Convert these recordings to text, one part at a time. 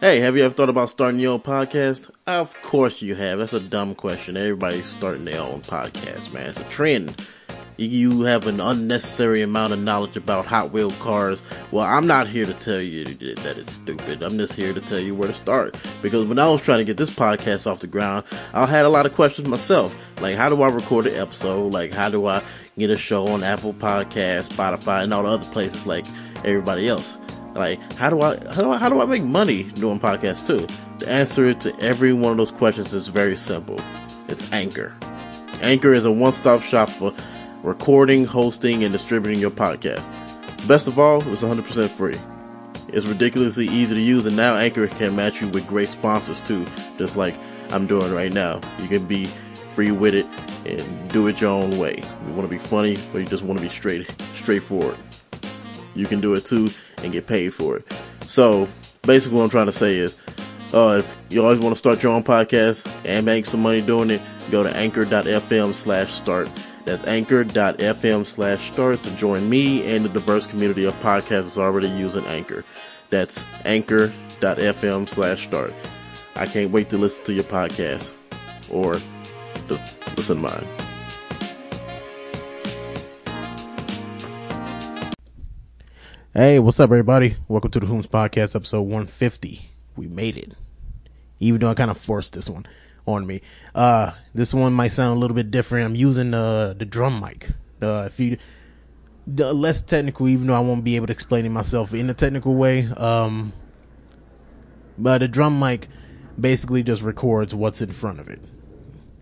Hey, have you ever thought about starting your own podcast? Of course you have. That's a dumb question. Everybody's starting their own podcast, man. It's a trend. You have an unnecessary amount of knowledge about Hot Wheel cars. Well, I'm not here to tell you that it's stupid. I'm just here to tell you where to start. Because when I was trying to get this podcast off the ground, I had a lot of questions myself. Like, how do I record an episode? Like, how do I get a show on Apple Podcasts, Spotify, and all the other places like everybody else? Like, how do I how do I how do I make money doing podcasts too? The answer to every one of those questions is very simple. It's Anchor. Anchor is a one-stop shop for recording, hosting, and distributing your podcast. Best of all, it's 100% free. It's ridiculously easy to use, and now Anchor can match you with great sponsors too, just like I'm doing right now. You can be free with it and do it your own way. You want to be funny, or you just want to be straight, straightforward. You can do it too and get paid for it. So basically, what I'm trying to say is, uh, if you always want to start your own podcast and make some money doing it, go to anchor.fm slash start. That's anchor.fm slash start to join me and the diverse community of podcasters already using Anchor. That's anchor.fm slash start. I can't wait to listen to your podcast or listen to mine. Hey, what's up, everybody? Welcome to the Whomst Podcast, episode 150. We made it. Even though I kind of forced this one on me. Uh, this one might sound a little bit different. I'm using uh, the drum mic. Uh, if you the less technical, even though I won't be able to explain it myself in a technical way. Um, but the drum mic basically just records what's in front of it.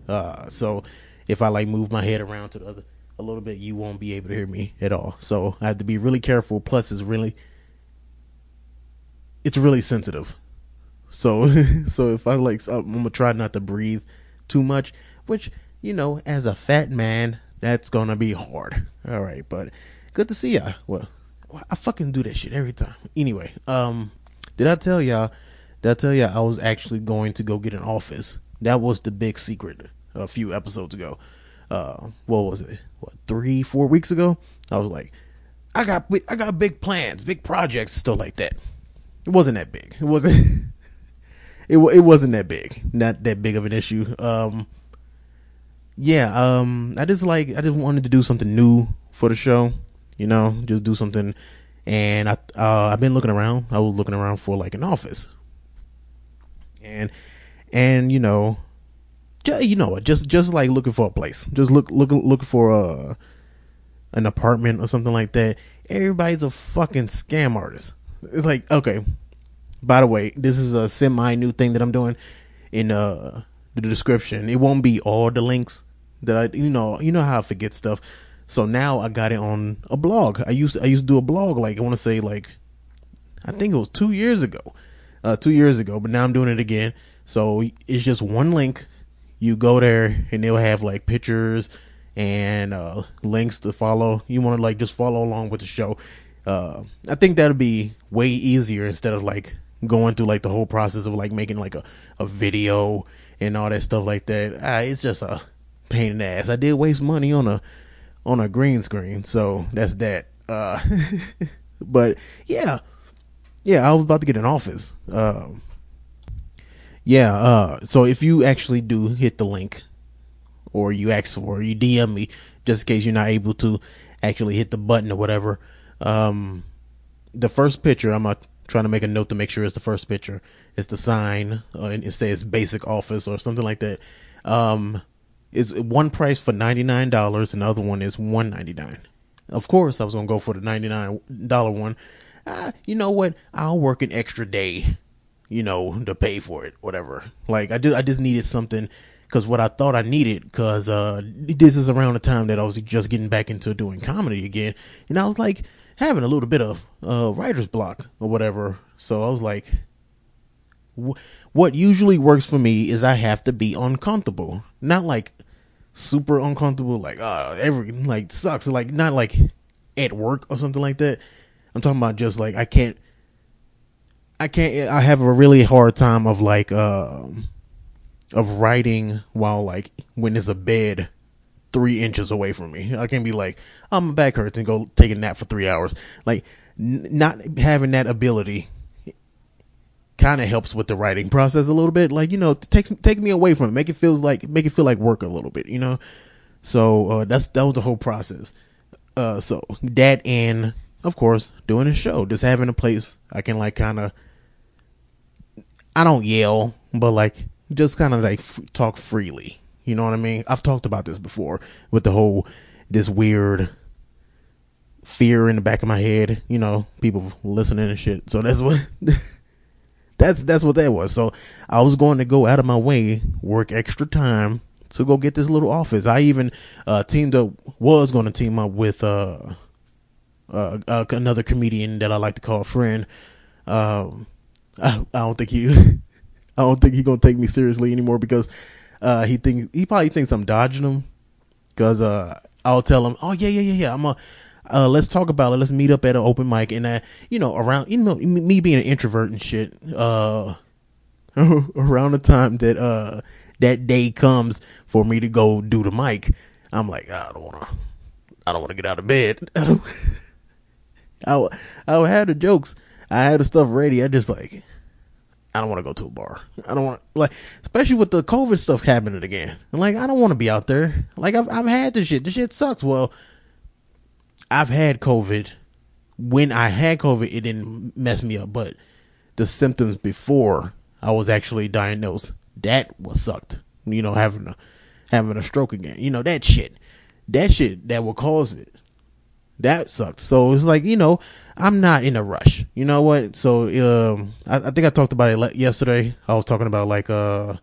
Uh, so if I like move my head around to the other a little bit, you won't be able to hear me at all. So I have to be really careful. Plus, it's really it's really sensitive. So so if I like, I'm gonna try not to breathe too much, which you know, as a fat man, that's gonna be hard. All right, but good to see ya. Well, I fucking do that shit every time. Anyway, um, did I tell y'all? Did I tell y'all I was actually going to go get an office? That was the big secret a few episodes ago. Uh, what was it? What three, four weeks ago? I was like, I got, I got big plans, big projects, stuff like that. It wasn't that big. It wasn't. it it wasn't that big. Not that big of an issue. Um, yeah. Um, I just like I just wanted to do something new for the show. You know, just do something. And I uh, I've been looking around. I was looking around for like an office. And and you know you know, just just like looking for a place, just look look look for a an apartment or something like that. Everybody's a fucking scam artist. It's like okay. By the way, this is a semi new thing that I'm doing in uh the description. It won't be all the links that I you know you know how I forget stuff. So now I got it on a blog. I used I used to do a blog like I want to say like I think it was two years ago, uh, two years ago. But now I'm doing it again. So it's just one link you go there and they'll have like pictures and uh, links to follow. You want to like just follow along with the show. Uh, I think that'll be way easier instead of like going through like the whole process of like making like a, a video and all that stuff like that. Ah, it's just a pain in the ass. I did waste money on a on a green screen, so that's that. Uh, but yeah, yeah, I was about to get an office. Um, yeah, uh, so if you actually do hit the link, or you ask for, you DM me, just in case you're not able to actually hit the button or whatever. Um, the first picture, I'm not trying to make a note to make sure it's the first picture. It's the sign, uh, and it says basic office or something like that. Um, is one price for ninety nine dollars, and the other one is one ninety nine. Of course, I was gonna go for the ninety nine dollar one. Uh, you know what? I'll work an extra day you know, to pay for it, whatever. Like I do, I just needed something because what I thought I needed, because uh, this is around the time that I was just getting back into doing comedy again, and I was like having a little bit of uh, writer's block or whatever. So I was like, what usually works for me is I have to be uncomfortable, not like super uncomfortable, like uh, every like sucks, like not like at work or something like that. I'm talking about just like I can't I can't. I have a really hard time of like um of writing while like when there's a bed three inches away from me. I can be like, oh, my back hurts and go take a nap for three hours. Like n- not having that ability kind of helps with the writing process a little bit. Like you know, takes take me away from it, make it feels like make it feel like work a little bit. You know, so uh, that's that was the whole process. Uh, so that and of course doing a show, just having a place I can like kind of. I don't yell, but like just kind of like f- talk freely. You know what I mean? I've talked about this before with the whole this weird fear in the back of my head, you know, people listening and shit. So that's what that's that's what that was. So I was going to go out of my way, work extra time to go get this little office. I even uh, teamed up was going to team up with uh, uh, uh, another comedian that I like to call a friend. Um, I, I don't think he I don't think he gonna take me seriously anymore because uh, he think he probably thinks I'm dodging him because uh, I'll tell him, oh yeah yeah yeah yeah I'm a uh, let's talk about it. Let's meet up at an open mic. And, uh, you know, around, you know, me being an introvert and shit, uh, around the time that, uh, that day comes for me to go do the mic, I'm like, I don't want to, I don't want to get out of bed. I I, I had the jokes. I had the stuff ready. I just like, I don't want to go to a bar. I don't want like, especially with the COVID stuff happening again. Like, I don't want to be out there. Like, I've I've had this shit. This shit sucks. Well, I've had COVID. When I had COVID, it didn't mess me up, but the symptoms before I was actually diagnosed, that was sucked. You know, having a having a stroke again. You know that shit. That shit that will cause it. That sucked. So it's like you know, I'm not in a rush. You know what? So um, I, I think I talked about it yesterday. I was talking about like uh,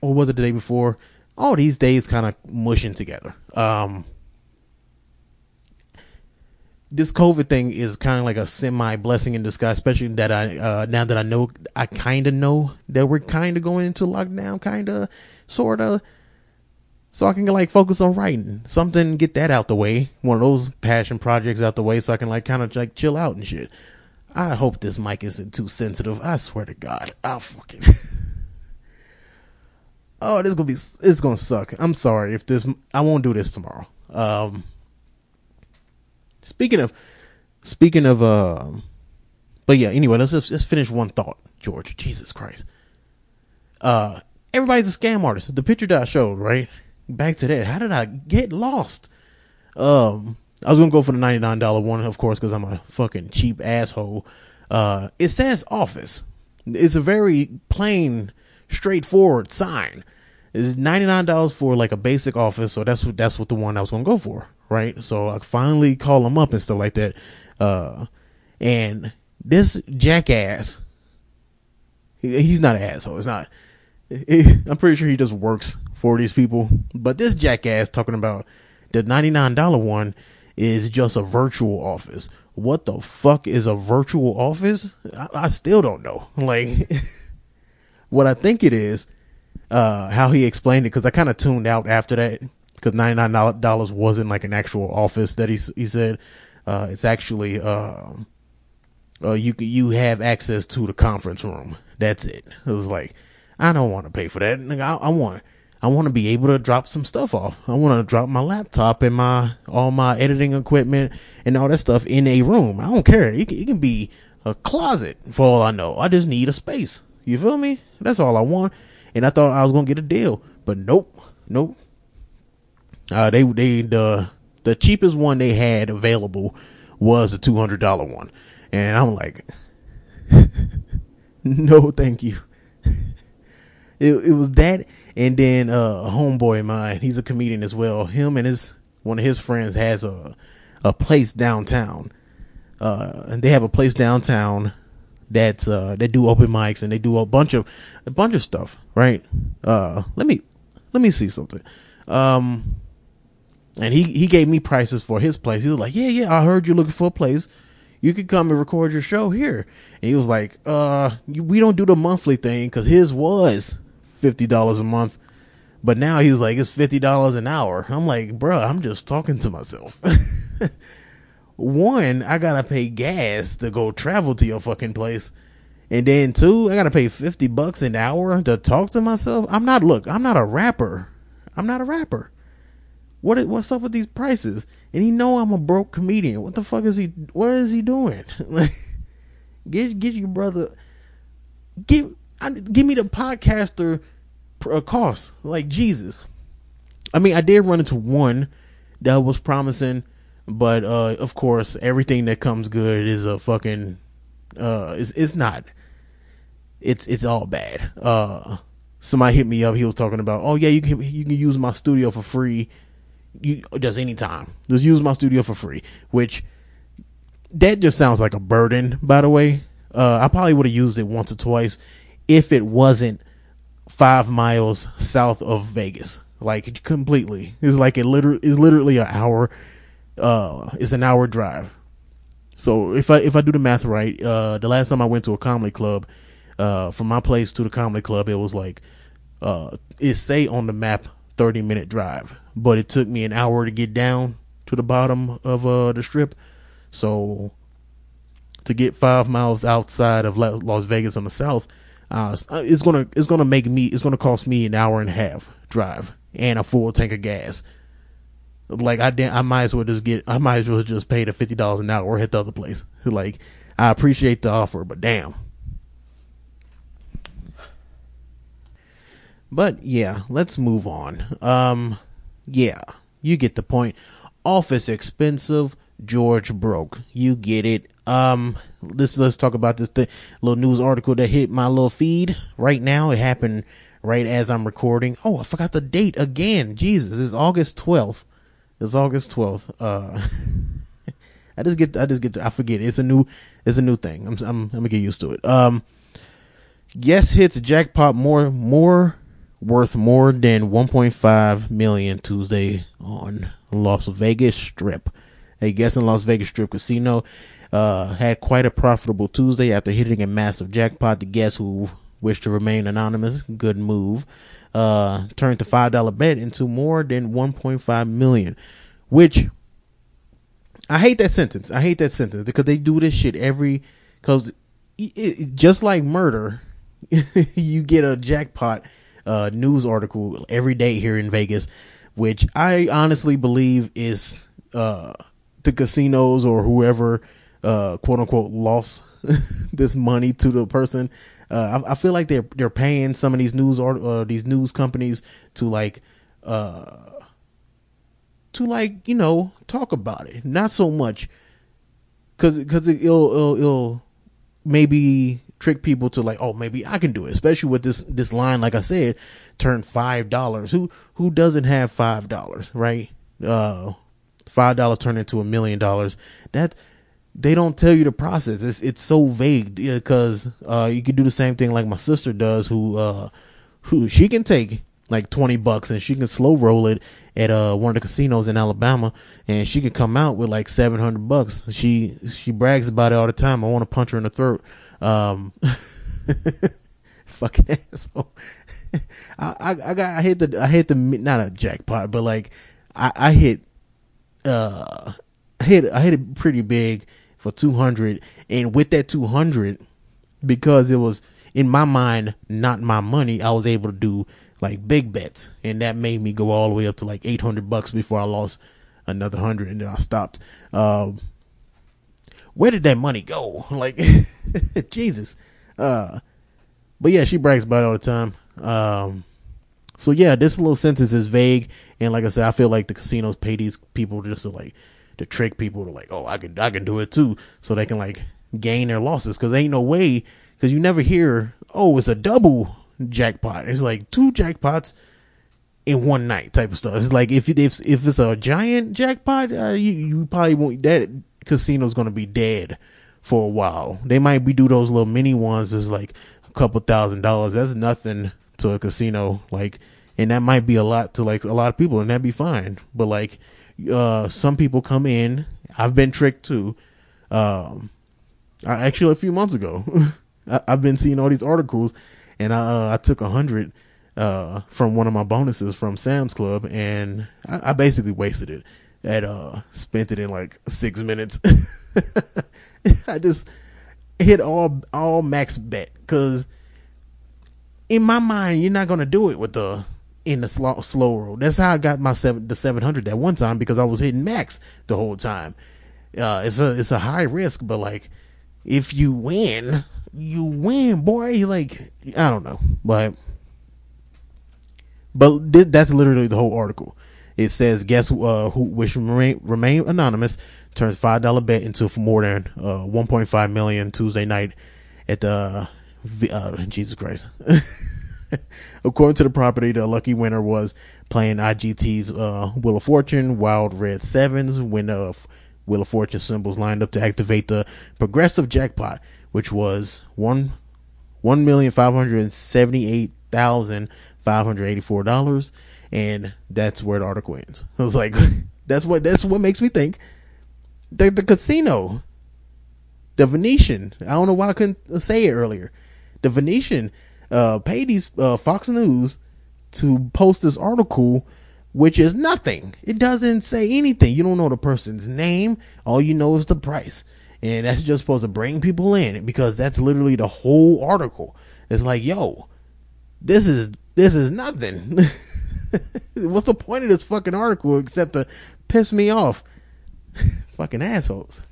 or was it the day before? All these days kind of mushing together. Um, this COVID thing is kind of like a semi blessing in disguise, especially that I uh, now that I know I kind of know that we're kind of going into lockdown, kind of, sort of. So I can like focus on writing something, get that out the way, one of those passion projects out the way, so I can like kind of like chill out and shit. I hope this mic isn't too sensitive. I swear to God, I'll fucking. oh, this gonna be it's gonna suck. I'm sorry if this. I won't do this tomorrow. Um, Speaking of, speaking of, uh, but yeah. Anyway, let's let's finish one thought, George. Jesus Christ. Uh, everybody's a scam artist. The picture that I showed, right? Back to that. How did I get lost? Um, I was gonna go for the ninety nine dollar one, of course, because I'm a fucking cheap asshole. Uh, it says office. It's a very plain, straightforward sign. It's ninety nine dollars for like a basic office, so that's what that's what the one I was gonna go for right? So I finally call him up and stuff like that. Uh, and this jackass, he's not an asshole. It's not. I'm pretty sure he just works for these people. But this jackass talking about the $99 one is just a virtual office. What the fuck is a virtual office? I, I still don't know. Like, what I think it is, uh, how he explained it, because I kind of tuned out after that because ninety nine dollars wasn't like an actual office that he he said. Uh, it's actually uh, uh, you you have access to the conference room. That's it. It was like I don't want to pay for that. I, I want I want to be able to drop some stuff off. I want to drop my laptop and my all my editing equipment and all that stuff in a room. I don't care. It can, it can be a closet for all I know. I just need a space. You feel me? That's all I want. And I thought I was gonna get a deal, but nope, nope. Uh, they they the the cheapest one they had available was a two hundred dollar one, and I'm like, no, thank you. it it was that, and then uh, a homeboy of mine, he's a comedian as well. Him and his one of his friends has a a place downtown. Uh, and they have a place downtown that's uh they do open mics and they do a bunch of a bunch of stuff, right? Uh, let me let me see something. Um, and he, he gave me prices for his place. He was like, yeah, yeah, I heard you're looking for a place. You could come and record your show here. And he was like, uh, we don't do the monthly thing because his was $50 a month. But now he was like, it's $50 an hour. I'm like, bro, I'm just talking to myself. One, I gotta pay gas to go travel to your fucking place. And then two, I gotta pay 50 bucks an hour to talk to myself. I'm not, look, I'm not a rapper. I'm not a rapper. What what's up with these prices? And he know I'm a broke comedian. What the fuck is he? What is he doing? get get your brother. give give me the podcaster cost. Like Jesus. I mean, I did run into one that was promising, but uh, of course, everything that comes good is a fucking uh, it's it's not. It's it's all bad. Uh, somebody hit me up. He was talking about, oh yeah, you can you can use my studio for free. You just anytime. Just use my studio for free. Which that just sounds like a burden. By the way, uh, I probably would have used it once or twice if it wasn't five miles south of Vegas. Like completely, it's like it literally is literally an hour. Uh, it's an hour drive. So if I if I do the math right, uh, the last time I went to a comedy club, uh, from my place to the comedy club, it was like, uh, it say on the map thirty minute drive, but it took me an hour to get down to the bottom of uh the strip. So to get five miles outside of Las Vegas on the south, uh, it's gonna it's gonna make me it's gonna cost me an hour and a half drive and a full tank of gas. Like I I might as well just get I might as well just pay the fifty dollars an hour or hit the other place. Like I appreciate the offer, but damn. But yeah, let's move on. Um, yeah, you get the point. Office expensive, George broke. You get it. Um, let's let's talk about this little news article that hit my little feed right now. It happened right as I'm recording. Oh, I forgot the date again. Jesus, it's August 12th. It's August 12th. Uh, I just get, I just get, to, I forget. It's a new, it's a new thing. I'm, I'm, I'm gonna get used to it. Um, yes hits jackpot more, more worth more than 1.5 million Tuesday on Las Vegas Strip. A guest in Las Vegas Strip Casino uh, had quite a profitable Tuesday after hitting a massive jackpot. The guest who wished to remain anonymous, good move, uh, turned the five dollar bet into more than 1.5 million, which I hate that sentence. I hate that sentence because they do this shit every because just like murder, you get a jackpot uh, news article every day here in Vegas, which I honestly believe is uh, the casinos or whoever uh, quote unquote lost this money to the person. Uh, I, I, feel like they're they're paying some of these news or uh, these news companies to like uh to like you know talk about it, not so much because because it, will it'll, it'll maybe trick people to like oh maybe I can do it, especially with this this line like I said, turn five dollars. Who who doesn't have five dollars, right? Uh, five dollars turned into a million dollars. That they don't tell you the process. It's it's so vague because uh, you can do the same thing like my sister does, who uh, who she can take like twenty bucks and she can slow roll it at uh one of the casinos in Alabama, and she can come out with like seven hundred bucks. She she brags about it all the time. I want to punch her in the throat. Um, fucking asshole. I, I I got I hit the I hit the not a jackpot, but like I I hit uh I hit I hit it pretty big for 200 and with that 200 because it was in my mind not my money I was able to do like big bets. And that made me go all the way up to like 800 bucks before I lost another 100 and then I stopped. Um, where did that money go? Like Jesus. Uh, but yeah she brags about it all the time. Um, so yeah this little sentence is vague and like I said I feel like the casinos pay these people just to like to trick people to like, oh, I can I can do it too, so they can like gain their losses because ain't no way because you never hear, oh, it's a double jackpot. It's like two jackpots in one night type of stuff. It's like if if if it's a giant jackpot, uh, you you probably won't that casino's gonna be dead for a while. They might be do those little mini ones as like a couple thousand dollars. That's nothing to a casino. Like, and that might be a lot to like a lot of people, and that'd be fine. But like uh, some people come in. I've been tricked too. Um, actually, a few months ago, I, have been seeing all these articles, and I, uh, I took a hundred uh, from one of my bonuses from Sam's Club, and I, I basically wasted it. At uh, spent it in like six minutes. I just hit all all max bet because in my mind, you're not gonna do it with the in the slow, slow roll. That's how I got my seven the seven hundred that one time because I was hitting max the whole time. Uh, it's a it's a high risk, but like if you win, you win, boy. You Like I don't know, but but th- that's literally the whole article. It says, "Guess uh, who wish remain, remain anonymous turns five dollar bet into more than uh, one point five million Tuesday night at the uh, Jesus Christ." According to the property, the lucky winner was playing IGT's uh, Wheel of Fortune, Wild Red Sevens, when the uh, Wheel of Fortune symbols lined up to activate the progressive jackpot, which was one one million five hundred seventy eight thousand five hundred eighty four dollars, and that's where the article ends. I was like, that's what that's what makes me think the the casino, the Venetian. I don't know why I couldn't say it earlier. The Venetian uh, paid these uh, Fox News to post this article, which is nothing. It doesn't say anything. You don't know the person's name. All you know is the price. And that's just supposed to bring people in because that's literally the whole article. It's like, yo, this is this is nothing. What's the point of this fucking article except to piss me off? fucking assholes.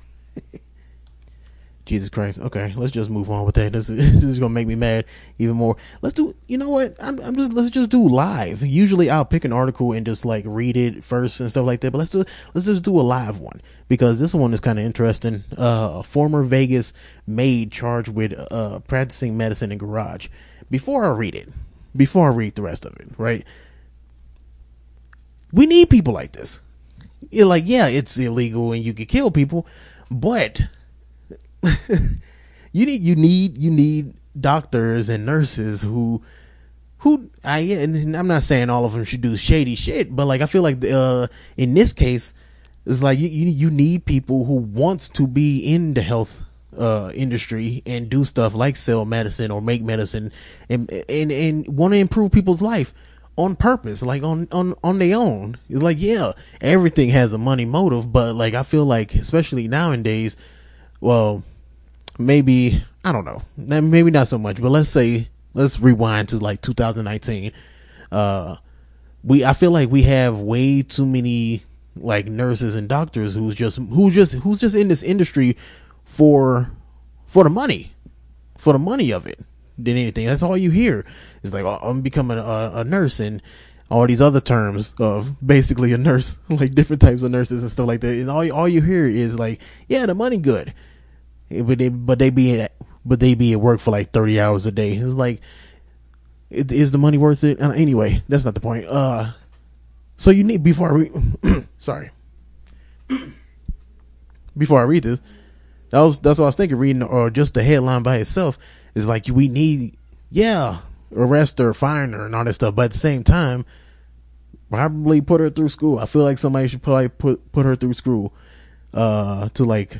Jesus Christ. Okay, let's just move on with that. This, this, is gonna make me mad even more. Let's do. You know what? I'm, I'm just. Let's just do live. Usually, I'll pick an article and just like read it first and stuff like that. But let's do. Let's just do a live one because this one is kind of interesting. Uh, a former Vegas maid charged with uh practicing medicine in garage. Before I read it, before I read the rest of it, right? We need people like this. You're like, yeah, it's illegal and you can kill people, but you need you need you need doctors and nurses who who I and I'm not saying all of them should do shady shit, but like I feel like uh in this case it's like you you, you need people who wants to be in the health uh industry and do stuff like sell medicine or make medicine and and and want to improve people's life on purpose like on on on their own. It's like yeah everything has a money motive but like i feel like especially nowadays well maybe I don't know, maybe not so much, but let's say let's rewind to like 2019. Uh, we I feel like we have way too many like nurses and doctors who's just who's just who's just in this industry for for the money, for the money of it than anything. That's all you hear. It's like oh, I'm becoming a, a nurse and all these other terms of basically a nurse, like different types of nurses and stuff like that. And all all you hear is like, yeah, the money good but they but they be at but they be at work for like thirty hours a day. It's like, is the money worth it? Uh, anyway, that's not the point. Uh, so you need before I read. sorry. before I read this, that was that's what I was thinking. Reading or just the headline by itself is like we need, yeah, arrest her, fine her, and all that stuff. But at the same time, probably put her through school. I feel like somebody should probably put put her through school, uh, to like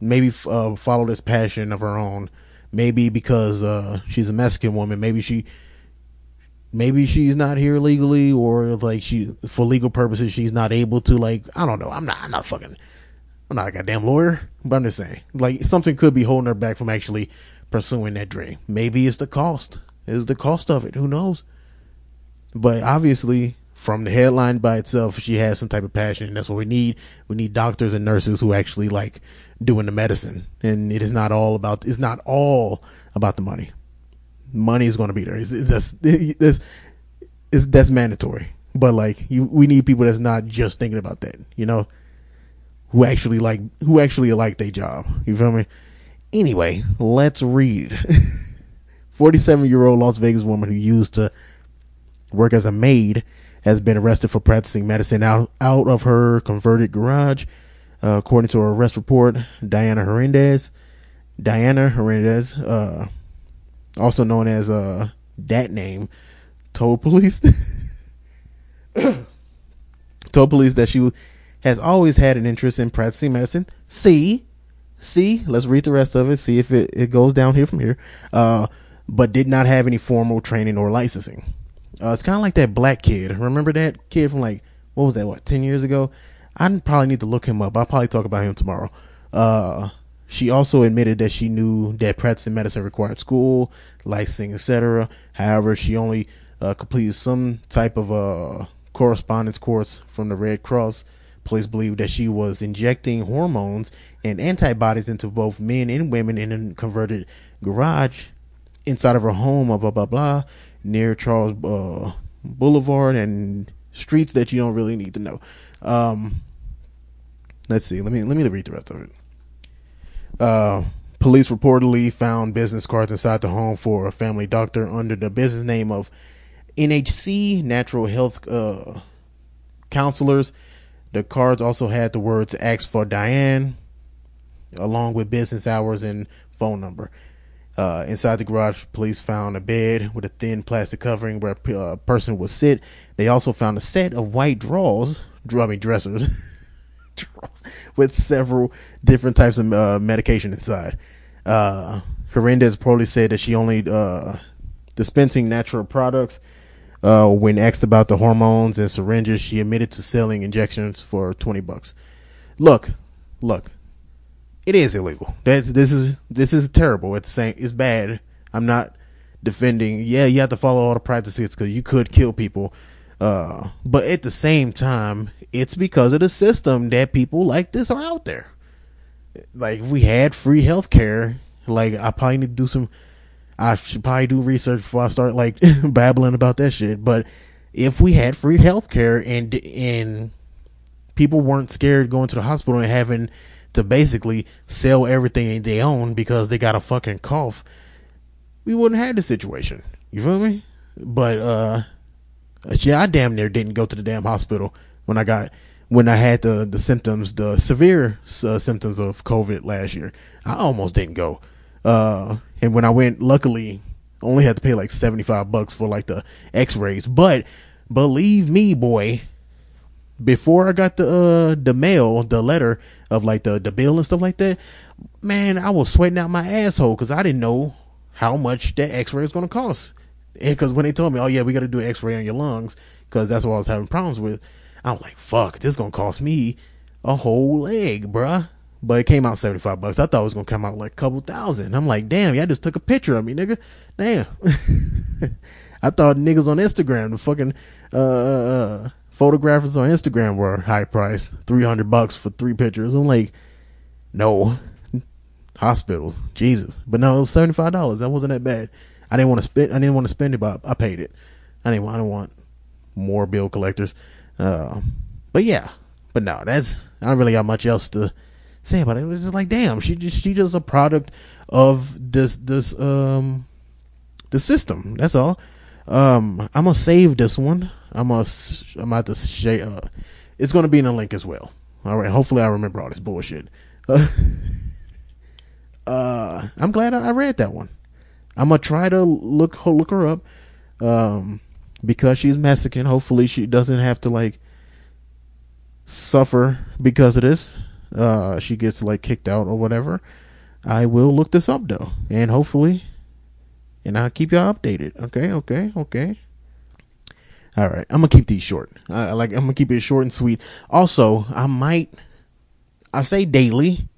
maybe uh, follow this passion of her own. Maybe because uh, she's a Mexican woman. Maybe she, maybe she's not here legally, or like she for legal purposes she's not able to. Like I don't know. I'm not. I'm not fucking. I'm not a goddamn lawyer, but I'm just saying. Like something could be holding her back from actually pursuing that dream. Maybe it's the cost. It's the cost of it. Who knows? But obviously, from the headline by itself, she has some type of passion, and that's what we need. We need doctors and nurses who actually like doing the medicine, and it is not all about. It's not all about the money. Money is going to be there. It's, it's, it's, that's mandatory. But like, you, we need people that's not just thinking about that. You know, who actually like who actually like their job. You feel me? Anyway, let's read. 47 year old Las Vegas woman who used to work as a maid has been arrested for practicing medicine out, out of her converted garage. Uh, according to her arrest report, Diana Hernandez, Diana Hernandez, uh, also known as uh, that name, told police told police that she has always had an interest in practicing medicine. See, see, let's read the rest of it. See if it, it goes down here from here. Uh, but did not have any formal training or licensing. Uh, it's kind of like that black kid. Remember that kid from like what was that? What ten years ago? I probably need to look him up. I'll probably talk about him tomorrow. Uh, she also admitted that she knew that practicing medicine required school, licensing, etc. However, she only uh, completed some type of uh, correspondence course from the Red Cross, Police believe that she was injecting hormones and antibodies into both men and women in a converted garage inside of her home, blah, blah, blah, blah near Charles uh, Boulevard and streets that you don't really need to know. Um, let's see. Let me let me read the rest of it. Uh, police reportedly found business cards inside the home for a family doctor under the business name of NHC Natural Health uh, Counselors. The cards also had the words "Ask for Diane," along with business hours and phone number. Uh, inside the garage, police found a bed with a thin plastic covering where a uh, person would sit. They also found a set of white drawers, mean dressers, with several different types of uh, medication inside. Uh, Hernandez probably said that she only uh, dispensing natural products. Uh, when asked about the hormones and syringes, she admitted to selling injections for twenty bucks. Look, look, it is illegal. That's this is this is terrible. It's saying it's bad. I'm not defending. Yeah, you have to follow all the practices because you could kill people. Uh, but at the same time, it's because of the system that people like this are out there. Like we had free health care. Like I probably need to do some. I should probably do research before I start like babbling about that shit. But if we had free health care and and people weren't scared going to the hospital and having to basically sell everything they own because they got a fucking cough, we wouldn't have the situation. You feel me? But uh yeah, I damn near didn't go to the damn hospital when I got when I had the the symptoms, the severe uh, symptoms of COVID last year. I almost didn't go. Uh and when I went, luckily, only had to pay like 75 bucks for like the x-rays, but believe me, boy, before I got the uh the mail, the letter of like the the bill and stuff like that, man, I was sweating out my asshole because I didn't know how much that X-ray was gonna cost. Because when they told me, oh yeah, we got to do an X-ray on your lungs because that's what I was having problems with, I was like, fuck, this is gonna cost me a whole leg, bruh. But it came out seventy five bucks. I thought it was gonna come out like a couple thousand. I'm like, damn, y'all just took a picture of me, nigga. Damn. I thought niggas on Instagram, the fucking uh, uh, uh photographers on Instagram were high priced, three hundred bucks for three pictures. I'm like, no, hospitals, Jesus. But no, it was seventy five dollars. That wasn't that bad. I didn't want to spend. I didn't want to spend it, but I paid it. I didn't. I don't want more bill collectors. Uh, but yeah, but no, that's I don't really got much else to say about it. It was just like, damn, she just she just a product of this this um the system. That's all. Um, I'm gonna save this one. I'm gonna I'm to share. Uh, it's gonna be in a link as well. All right. Hopefully, I remember all this bullshit. Uh, uh, I'm glad I read that one. I'm gonna try to look look her up, um, because she's Mexican. Hopefully, she doesn't have to like suffer because of this. Uh, she gets like kicked out or whatever. I will look this up though, and hopefully and I'll keep y'all updated. Okay, okay, okay. All right, I'm gonna keep these short. I like I'm gonna keep it short and sweet. Also, I might I say daily,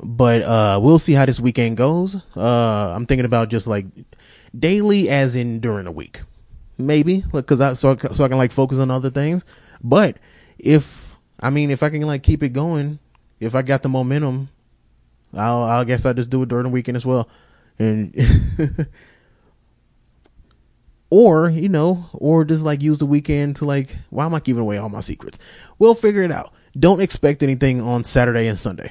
but uh we'll see how this weekend goes. Uh I'm thinking about just like daily as in during the week. Maybe because I so so I can like focus on other things. But if I mean if I can like keep it going, if I got the momentum, I'll I guess I just do it during the weekend as well and or you know or just like use the weekend to like why am i giving away all my secrets? We'll figure it out. Don't expect anything on saturday and sunday.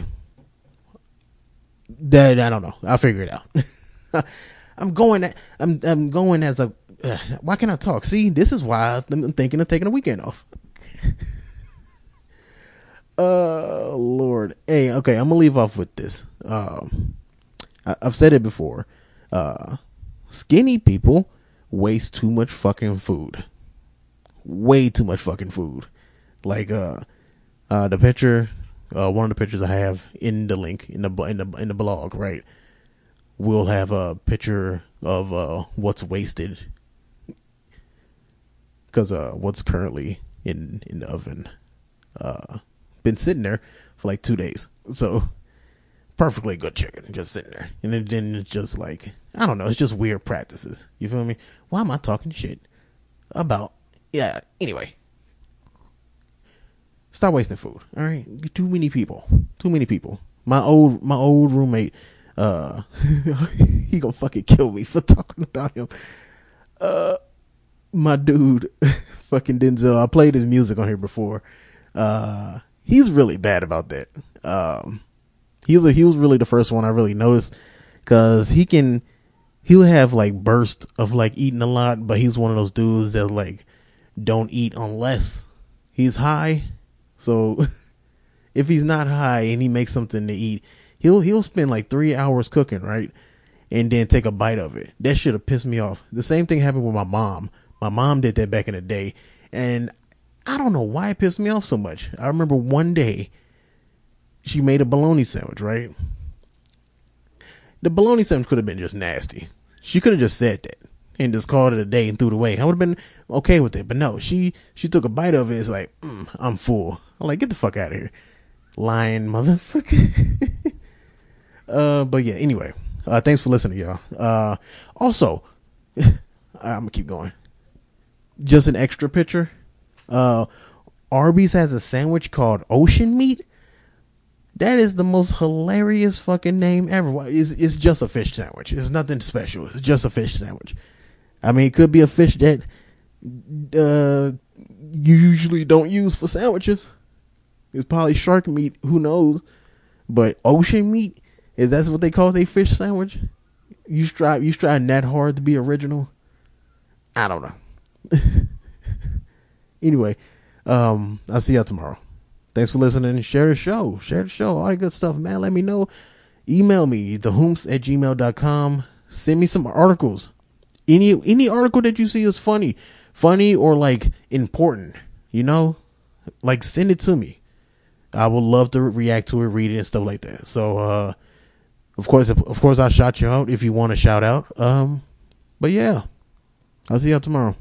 That i don't know. I'll figure it out. I'm going i'm i'm going as a uh, why can't i talk? See this is why i'm thinking of taking a weekend off. Uh lord. Hey okay i'm gonna leave off with this. Um I, have said it before. Uh, skinny people waste too much fucking food. Way too much fucking food. Like uh, uh, the picture, uh, one of the pictures I have in the link in the in the in the blog, right? We'll have a picture of uh what's wasted because uh what's currently in in the oven uh been sitting there for like two days. So perfectly good chicken just sitting there. And then it's just like, I don't know, it's just weird practices. You feel me? Why am I talking shit about, yeah, anyway. stop wasting food. All right, too many people, too many people. My old my old roommate, uh, he gonna fucking kill me for talking about him. Uh, my dude, fucking Denzel. I played his music on here before. Uh, he's really bad about that. Um, he was he was really the first one I really noticed because he can he'll have like bursts of like eating a lot, but he's one of those dudes that like don't eat unless he's high. So if he's not high and he makes something to eat, he'll he'll spend like three hours cooking, right? And then take a bite of it. That should have pissed me off. The same thing happened with my mom. My mom did that back in the day. And I don't know why it pissed me off so much. I remember one day she made a bologna sandwich, right? The bologna sandwich could have been just nasty. She could have just said that and just called it a day and threw it away. I would have been okay with it, but no, she she took a bite of it. It's like mm, I'm full. I'm like, get the fuck out of here, lying motherfucker. uh, but yeah. Anyway, uh, thanks for listening, y'all. Uh, also, I'm gonna keep going. Just an extra picture. Uh, Arby's has a sandwich called Ocean Meat. That is the most hilarious fucking name ever. It's, it's just a fish sandwich. It's nothing special. It's just a fish sandwich. I mean, it could be a fish that uh, you usually don't use for sandwiches. It's probably shark meat. Who knows? But ocean meat is that what they call a fish sandwich? You strive you strive that hard to be original. I don't know. anyway, um, I'll see y'all tomorrow. Thanks for listening. Share the show. Share the show. All that good stuff, man. Let me know. Email me, thewhomst at gmail.com. Send me some articles. Any any article that you see is funny. Funny or like important. You know? Like send it to me. I would love to react to it, read it, and stuff like that. So uh of course of course I'll shout you out if you want to shout out. Um but yeah. I'll see y'all tomorrow.